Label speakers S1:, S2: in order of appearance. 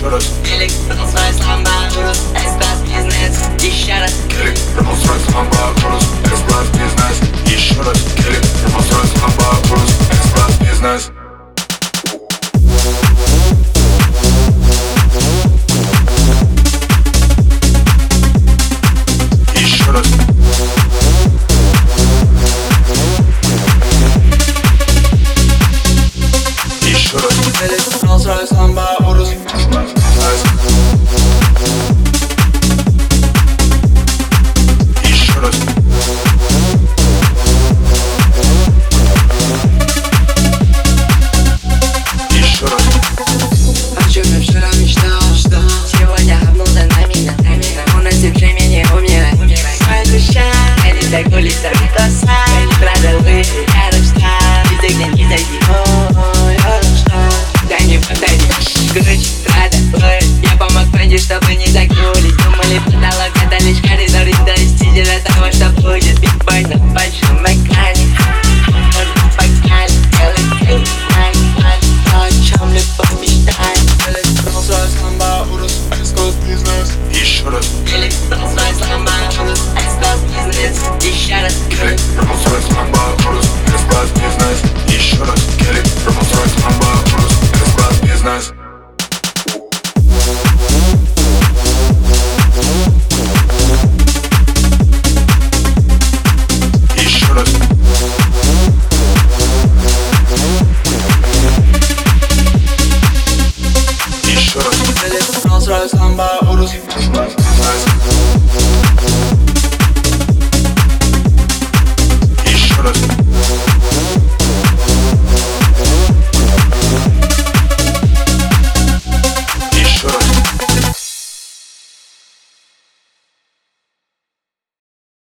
S1: Electrons weiß man da, я помог найти чтобы.
S2: I'm Samba, Urus,